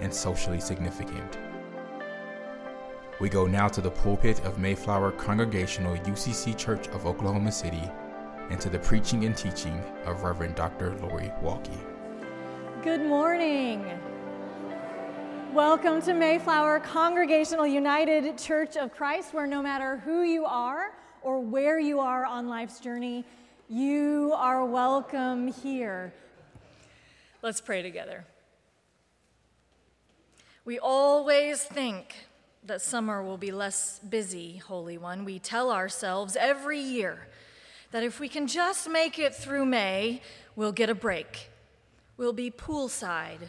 and socially significant. We go now to the pulpit of Mayflower Congregational UCC Church of Oklahoma City and to the preaching and teaching of Reverend Dr. Lori Walke. Good morning. Welcome to Mayflower Congregational United Church of Christ, where no matter who you are or where you are on life's journey, you are welcome here. Let's pray together. We always think that summer will be less busy, Holy One. We tell ourselves every year that if we can just make it through May, we'll get a break. We'll be poolside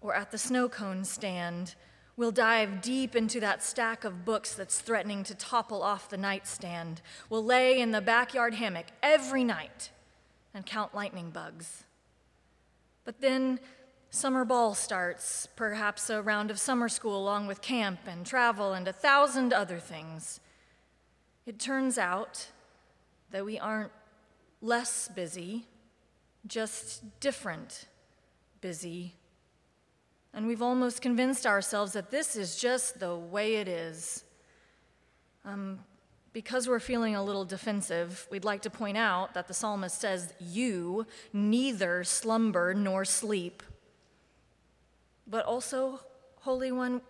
or at the snow cone stand. We'll dive deep into that stack of books that's threatening to topple off the nightstand. We'll lay in the backyard hammock every night and count lightning bugs. But then Summer ball starts, perhaps a round of summer school along with camp and travel and a thousand other things. It turns out that we aren't less busy, just different busy. And we've almost convinced ourselves that this is just the way it is. Um, because we're feeling a little defensive, we'd like to point out that the psalmist says, You neither slumber nor sleep. But also, Holy One,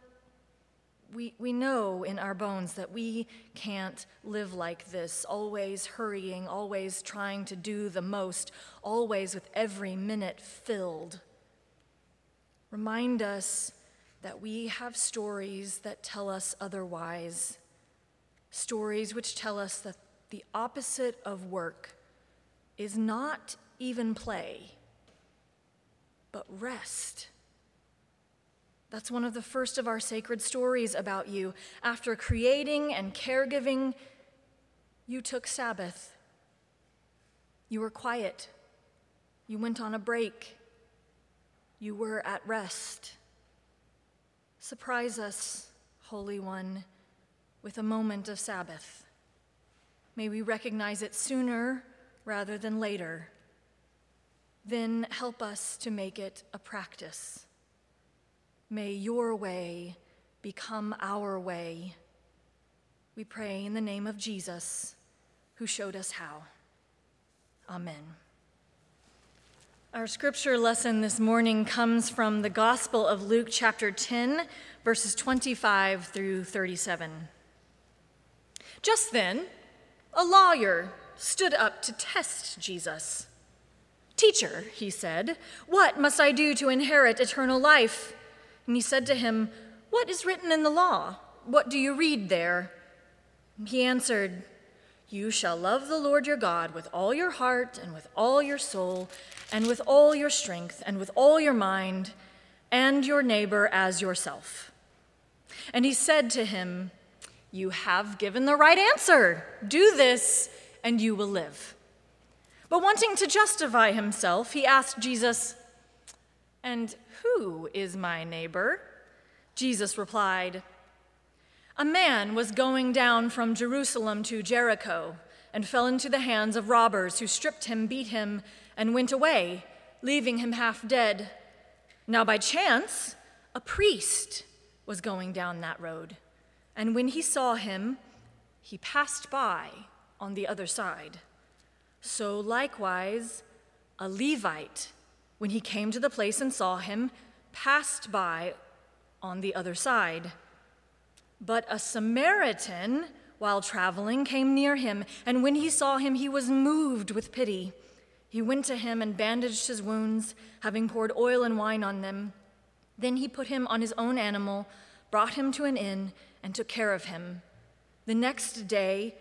we, we know in our bones that we can't live like this, always hurrying, always trying to do the most, always with every minute filled. Remind us that we have stories that tell us otherwise, stories which tell us that the opposite of work is not even play, but rest. That's one of the first of our sacred stories about you. After creating and caregiving, you took Sabbath. You were quiet. You went on a break. You were at rest. Surprise us, Holy One, with a moment of Sabbath. May we recognize it sooner rather than later. Then help us to make it a practice. May your way become our way. We pray in the name of Jesus, who showed us how. Amen. Our scripture lesson this morning comes from the Gospel of Luke, chapter 10, verses 25 through 37. Just then, a lawyer stood up to test Jesus. Teacher, he said, what must I do to inherit eternal life? And he said to him, What is written in the law? What do you read there? He answered, You shall love the Lord your God with all your heart and with all your soul and with all your strength and with all your mind, and your neighbor as yourself. And he said to him, You have given the right answer. Do this, and you will live. But wanting to justify himself, he asked Jesus, And who is my neighbor? Jesus replied, A man was going down from Jerusalem to Jericho and fell into the hands of robbers who stripped him, beat him, and went away, leaving him half dead. Now, by chance, a priest was going down that road, and when he saw him, he passed by on the other side. So, likewise, a Levite when he came to the place and saw him, passed by on the other side. But a Samaritan, while traveling, came near him, and when he saw him, he was moved with pity. He went to him and bandaged his wounds, having poured oil and wine on them. Then he put him on his own animal, brought him to an inn, and took care of him. The next day,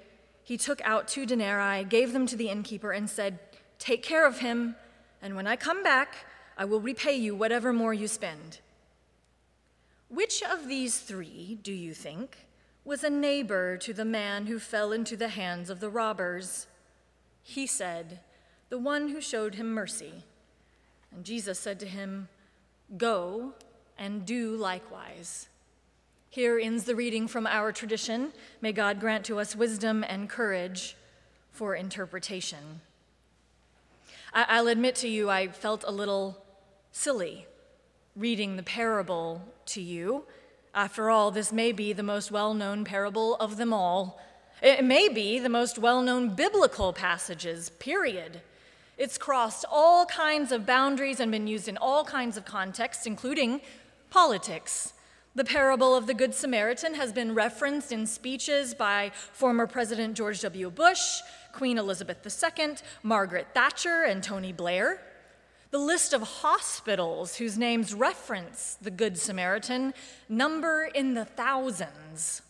he took out two denarii, gave them to the innkeeper, and said, Take care of him, and when I come back, I will repay you whatever more you spend. Which of these three, do you think, was a neighbor to the man who fell into the hands of the robbers? He said, The one who showed him mercy. And Jesus said to him, Go and do likewise. Here ends the reading from our tradition. May God grant to us wisdom and courage for interpretation. I- will admit to you, I felt a little silly reading the parable to you. After all, this may be the most well known parable of them all. It may be the most well known biblical passages, period. It's crossed all kinds of boundaries and been used in all kinds of contexts, including politics. The parable of the Good Samaritan has been referenced in speeches by former President George W. Bush, Queen Elizabeth II, Margaret Thatcher, and Tony Blair. The list of hospitals whose names reference the Good Samaritan number in the thousands.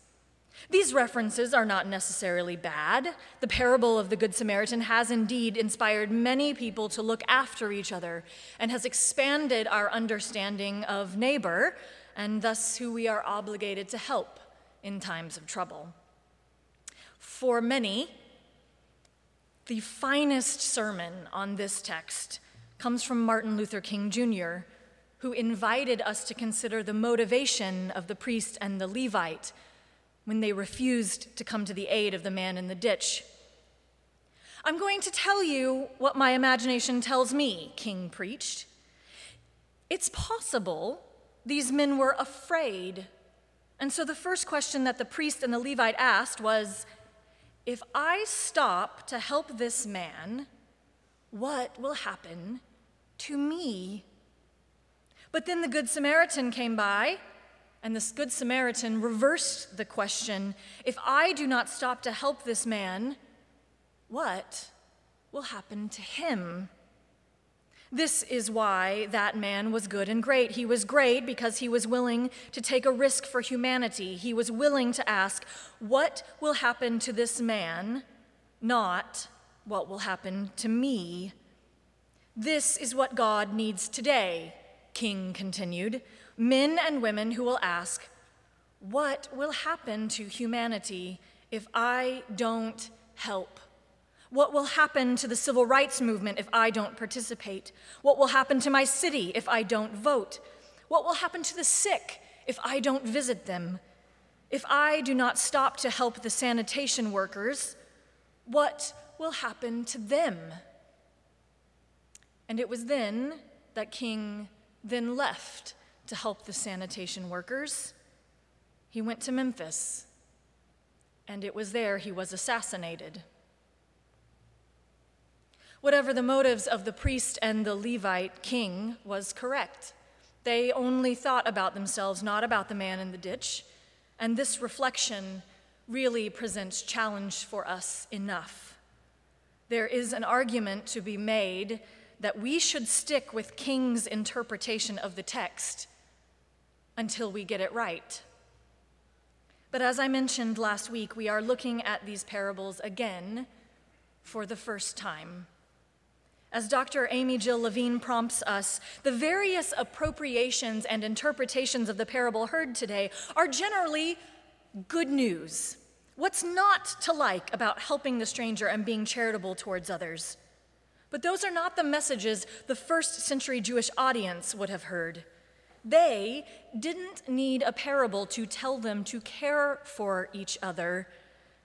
These references are not necessarily bad. The parable of the Good Samaritan has indeed inspired many people to look after each other and has expanded our understanding of neighbor and thus who we are obligated to help in times of trouble. For many, the finest sermon on this text comes from Martin Luther King Jr., who invited us to consider the motivation of the priest and the Levite when they refused to come to the aid of the man in the ditch. I'm going to tell you what my imagination tells me, King preached. It's possible these men were afraid. And so the first question that the priest and the Levite asked was If I stop to help this man, what will happen to me? But then the Good Samaritan came by, and this Good Samaritan reversed the question If I do not stop to help this man, what will happen to him? This is why that man was good and great. He was great because he was willing to take a risk for humanity. He was willing to ask, What will happen to this man? Not, What will happen to me? This is what God needs today, King continued. Men and women who will ask, What will happen to humanity if I don't help? What will happen to the civil rights movement if I don't participate? What will happen to my city if I don't vote? What will happen to the sick if I don't visit them? If I do not stop to help the sanitation workers, what will happen to them? And it was then that King then left to help the sanitation workers. He went to Memphis, and it was there he was assassinated. Whatever the motives of the priest and the Levite king was correct. They only thought about themselves, not about the man in the ditch. And this reflection really presents challenge for us enough. There is an argument to be made that we should stick with King's interpretation of the text until we get it right. But as I mentioned last week, we are looking at these parables again for the first time. As Dr. Amy Jill Levine prompts us, the various appropriations and interpretations of the parable heard today are generally good news. What's not to like about helping the stranger and being charitable towards others? But those are not the messages the first century Jewish audience would have heard. They didn't need a parable to tell them to care for each other.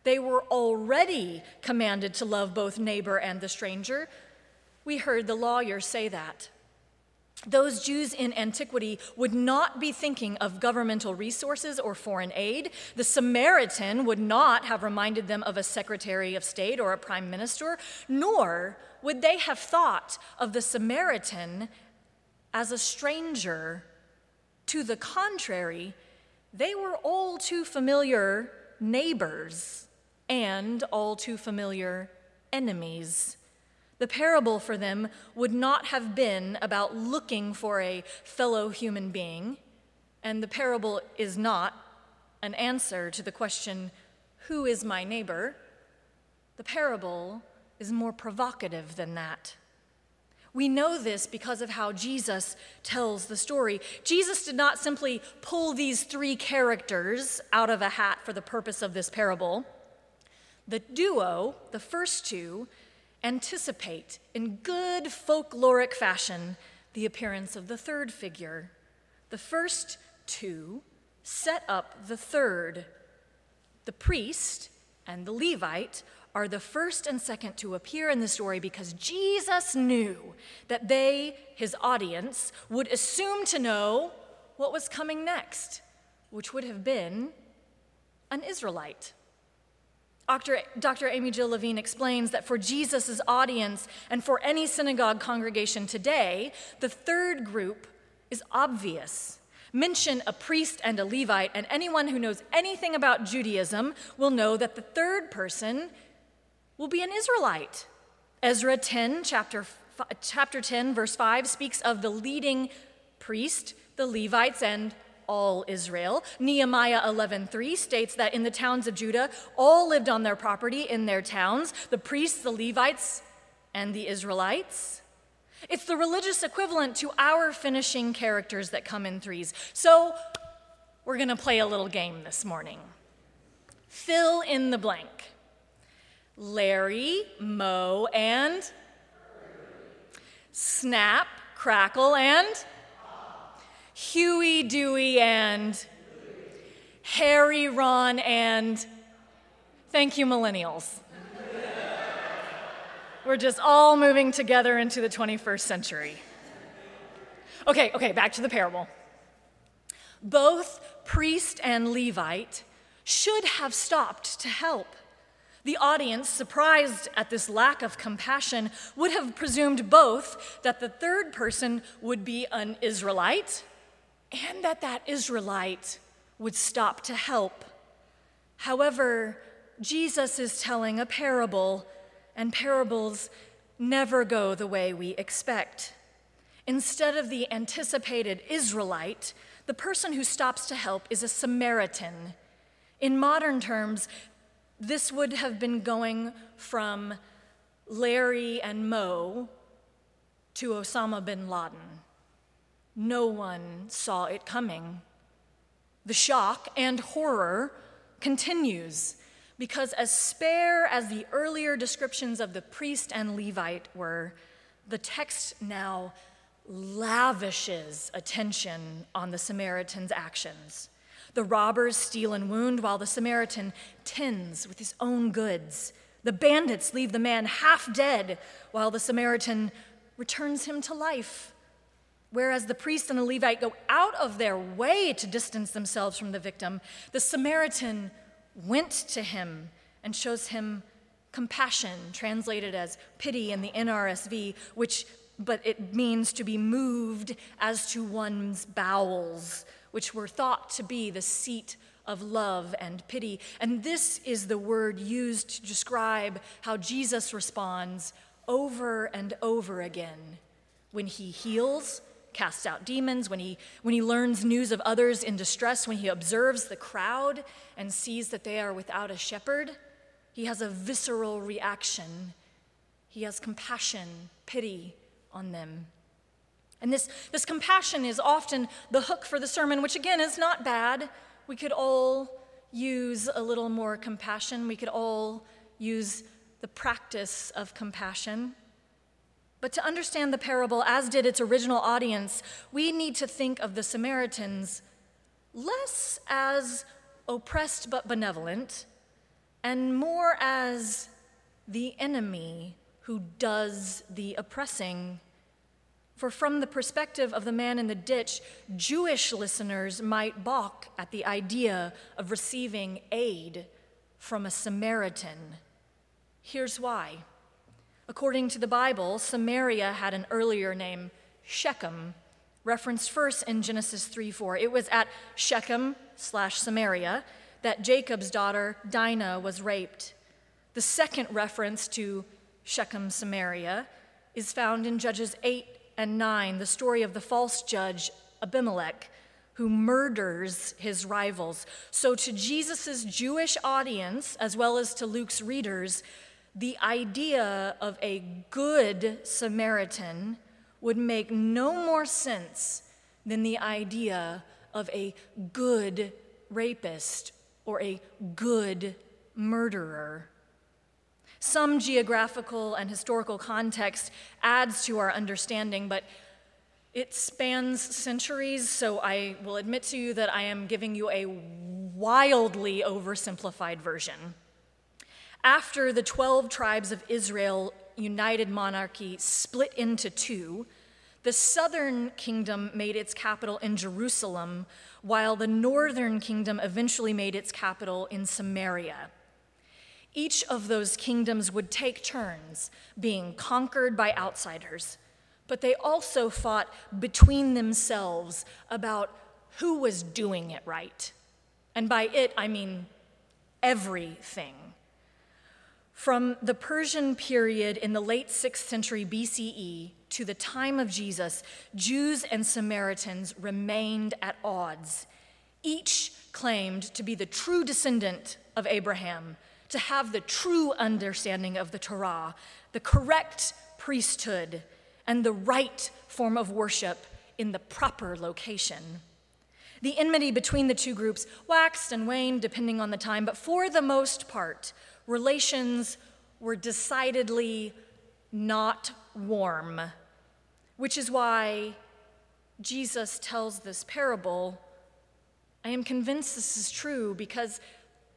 They were already commanded to love both neighbor and the stranger, we heard the lawyer say that. Those Jews in antiquity would not be thinking of governmental resources or foreign aid. The Samaritan would not have reminded them of a secretary of state or a prime minister, nor would they have thought of the Samaritan as a stranger. To the contrary, they were all too familiar neighbors and all too familiar enemies. The parable for them would not have been about looking for a fellow human being, and the parable is not an answer to the question, Who is my neighbor? The parable is more provocative than that. We know this because of how Jesus tells the story. Jesus did not simply pull these three characters out of a hat for the purpose of this parable. The duo, the first two, anticipate in good folkloric fashion the appearance of the third figure. The first two set up the third. The priest and the Levite are the first and second to appear in the story because Jesus knew that they, his audience, would assume to know what was coming next, which would have been an Israelite. Dr. Amy Jill Levine explains that for Jesus' audience and for any synagogue congregation today, the third group is obvious. Mention a priest and a Levite, and anyone who knows anything about Judaism will know that the third person will be an Israelite. Ezra 10, chapter, chapter 10, verse 5, speaks of the leading priest, the Levites, and all Israel. Nehemiah 11:3 states that in the towns of Judah all lived on their property in their towns, the priests, the Levites, and the Israelites. It's the religious equivalent to our finishing characters that come in threes. So, we're going to play a little game this morning. Fill in the blank. Larry, Moe, and Snap, Crackle, and Huey, Dewey, and Harry, Ron, and thank you, millennials. We're just all moving together into the 21st century. Okay, okay, back to the parable. Both priest and Levite should have stopped to help. The audience, surprised at this lack of compassion, would have presumed both that the third person would be an Israelite and that that Israelite would stop to help. However, Jesus is telling a parable, and parables never go the way we expect. Instead of the anticipated Israelite, the person who stops to help is a Samaritan. In modern terms, this would have been going from Larry and Moe to Osama bin Laden. No one saw it coming. The shock and horror continues because, as spare as the earlier descriptions of the priest and Levite were, the text now lavishes attention on the Samaritan's actions. The robbers steal and wound while the Samaritan tends with his own goods. The bandits leave the man half dead while the Samaritan returns him to life. Whereas the priest and the Levite go out of their way to distance themselves from the victim, the Samaritan went to him and shows him compassion, translated as pity in the NRSV, which but it means to be moved as to one's bowels, which were thought to be the seat of love and pity. And this is the word used to describe how Jesus responds over and over again when he heals casts out demons, when he, when he learns news of others in distress, when he observes the crowd and sees that they are without a shepherd, he has a visceral reaction. He has compassion, pity on them. And this, this compassion is often the hook for the sermon, which again is not bad. We could all use a little more compassion. We could all use the practice of compassion. But to understand the parable, as did its original audience, we need to think of the Samaritans less as oppressed but benevolent, and more as the enemy who does the oppressing. For from the perspective of the man in the ditch, Jewish listeners might balk at the idea of receiving aid from a Samaritan. Here's why. According to the Bible, Samaria had an earlier name, Shechem, referenced first in Genesis 3 4. It was at Shechem slash Samaria that Jacob's daughter Dinah was raped. The second reference to Shechem, Samaria, is found in Judges 8 and 9, the story of the false judge Abimelech, who murders his rivals. So, to Jesus' Jewish audience, as well as to Luke's readers, the idea of a good Samaritan would make no more sense than the idea of a good rapist or a good murderer. Some geographical and historical context adds to our understanding, but it spans centuries, so I will admit to you that I am giving you a wildly oversimplified version. After the 12 tribes of Israel united monarchy split into two, the southern kingdom made its capital in Jerusalem, while the northern kingdom eventually made its capital in Samaria. Each of those kingdoms would take turns being conquered by outsiders, but they also fought between themselves about who was doing it right. And by it, I mean everything. From the Persian period in the late 6th century BCE to the time of Jesus, Jews and Samaritans remained at odds. Each claimed to be the true descendant of Abraham to have the true understanding of the Torah, the correct priesthood, and the right form of worship in the proper location. The enmity between the two groups waxed and waned depending on the time, but for the most part, relations were decidedly not warm, which is why Jesus tells this parable. I am convinced this is true because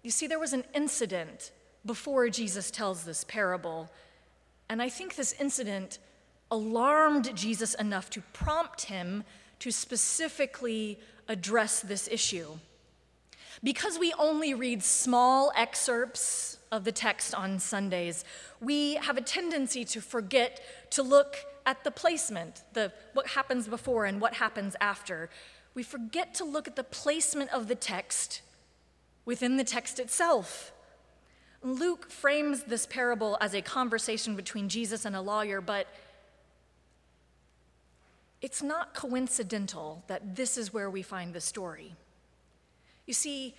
you see, there was an incident before Jesus tells this parable, and I think this incident alarmed Jesus enough to prompt him to specifically address this issue. Because we only read small excerpts of the text on Sundays, we have a tendency to forget to look at the placement, the what happens before and what happens after. We forget to look at the placement of the text within the text itself. Luke frames this parable as a conversation between Jesus and a lawyer, but it's not coincidental that this is where we find the story. You see,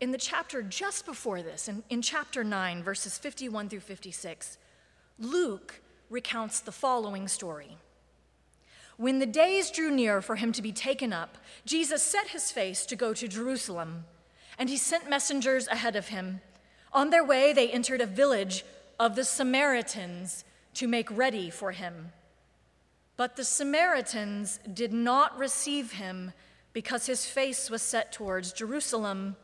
in the chapter just before this, in, in chapter 9, verses 51 through 56, Luke recounts the following story. When the days drew near for him to be taken up, Jesus set his face to go to Jerusalem and he sent messengers ahead of him. On their way, they entered a village of the Samaritans to make ready for him. But the Samaritans did not receive him because his face was set towards Jerusalem.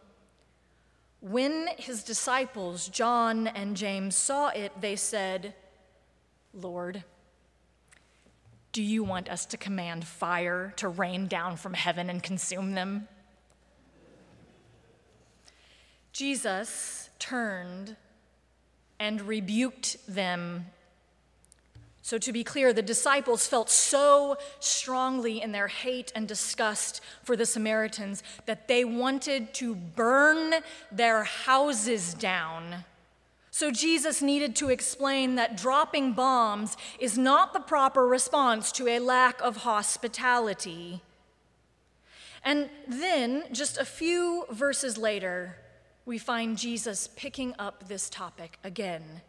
When his disciples, John and James, saw it, they said, Lord, do you want us to command fire to rain down from heaven and consume them? Jesus turned and rebuked them. So, to be clear, the disciples felt so strongly in their hate and disgust for the Samaritans that they wanted to burn their houses down. So, Jesus needed to explain that dropping bombs is not the proper response to a lack of hospitality. And then, just a few verses later, we find Jesus picking up this topic again.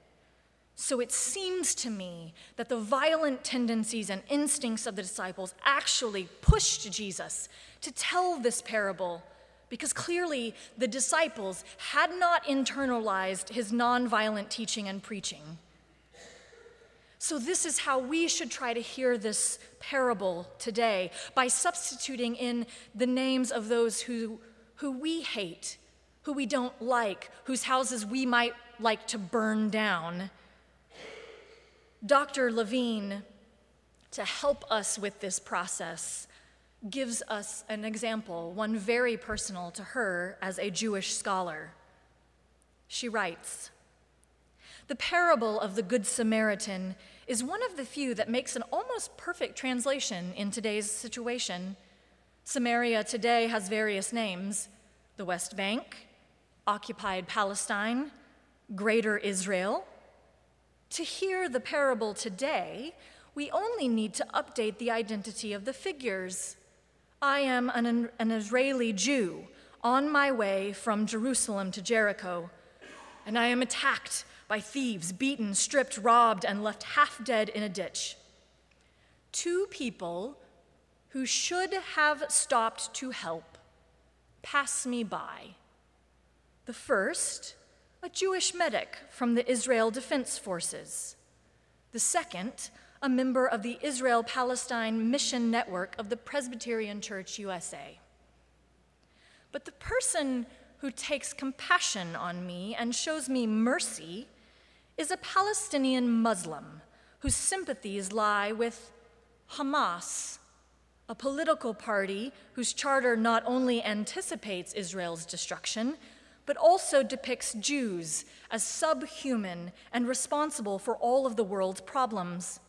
So it seems to me that the violent tendencies and instincts of the disciples actually pushed Jesus to tell this parable because clearly the disciples had not internalized his nonviolent teaching and preaching. So, this is how we should try to hear this parable today by substituting in the names of those who, who we hate who we don't like, whose houses we might like to burn down. Dr. Levine, to help us with this process, gives us an example, one very personal to her as a Jewish scholar. She writes The parable of the Good Samaritan is one of the few that makes an almost perfect translation in today's situation. Samaria today has various names the West Bank, occupied Palestine, Greater Israel. To hear the parable today, we only need to update the identity of the figures. I am an, an Israeli Jew on my way from Jerusalem to Jericho, and I am attacked by thieves, beaten, stripped, robbed, and left half dead in a ditch. Two people who should have stopped to help pass me by. The first, a Jewish medic from the Israel Defense Forces. The second, a member of the Israel Palestine Mission Network of the Presbyterian Church USA. But the person who takes compassion on me and shows me mercy is a Palestinian Muslim whose sympathies lie with Hamas, a political party whose charter not only anticipates Israel's destruction, but also depicts Jews as subhuman and responsible for all of the world's problems.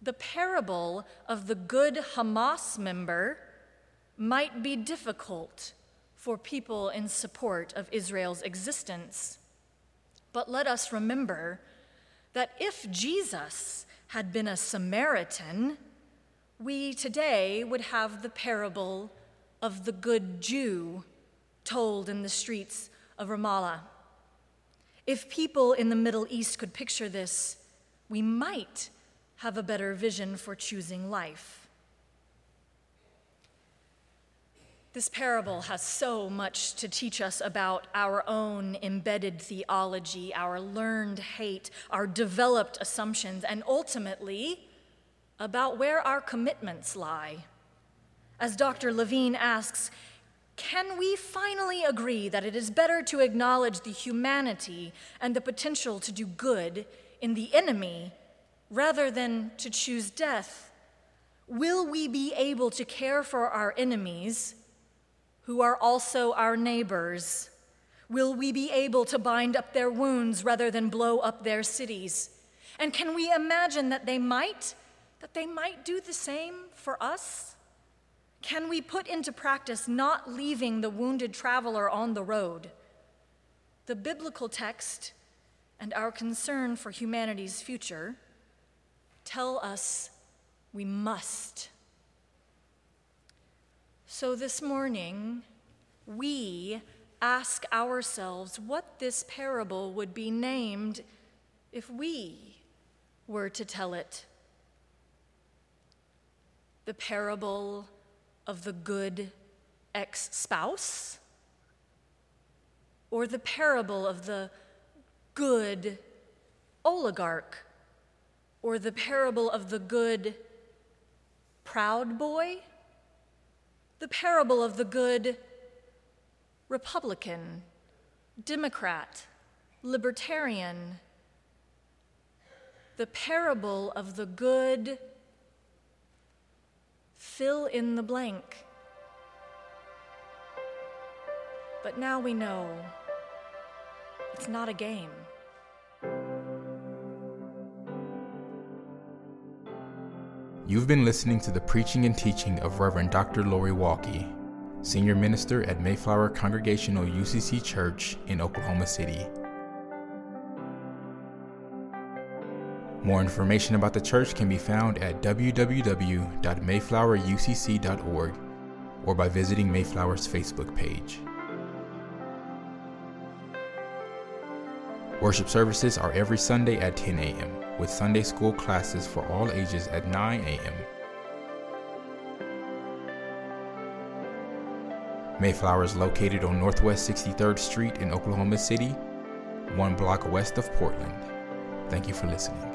The parable of the good Hamas member might be difficult for people in support of Israel's existence. But let us remember that if Jesus had been a Samaritan, we today would have the parable of the good Jew told in the streets of Ramallah. If people in the Middle East could picture this, we might have a better vision for choosing life. This parable has so much to teach us about our own embedded theology, our learned hate, our developed assumptions, and ultimately about where our commitments lie. As Dr. Levine asks, can we finally agree that it is better to acknowledge the humanity and the potential to do good in the enemy rather than to choose death? Will we be able to care for our enemies? who are also our neighbors? Will we be able to bind up their wounds rather than blow up their cities? And can we imagine that they might, that they might do the same for us? Can we put into practice not leaving the wounded traveler on the road? The biblical text and our concern for humanity's future tell us we must. So this morning, we ask ourselves what this parable would be named if we were to tell it. The parable of the good ex spouse? Or the parable of the good oligarch? Or the parable of the good proud boy? the parable of the good Republican, Democrat, Libertarian, the parable of the good fill in the blank. But now we know it's not a game. You've been listening to the preaching and teaching of Reverend Dr. Lori Walke, Senior Minister at Mayflower Congregational UCC Church in Oklahoma City. More information about the church can be found at www.mayflowerucc.org or by visiting Mayflower's Facebook page. Worship services are every Sunday at 10 a.m with Sunday school classes for all ages at 9 a.m. Mayflower is located on Northwest 63rd Street in Oklahoma City, one block west of Portland. Thank you for listening.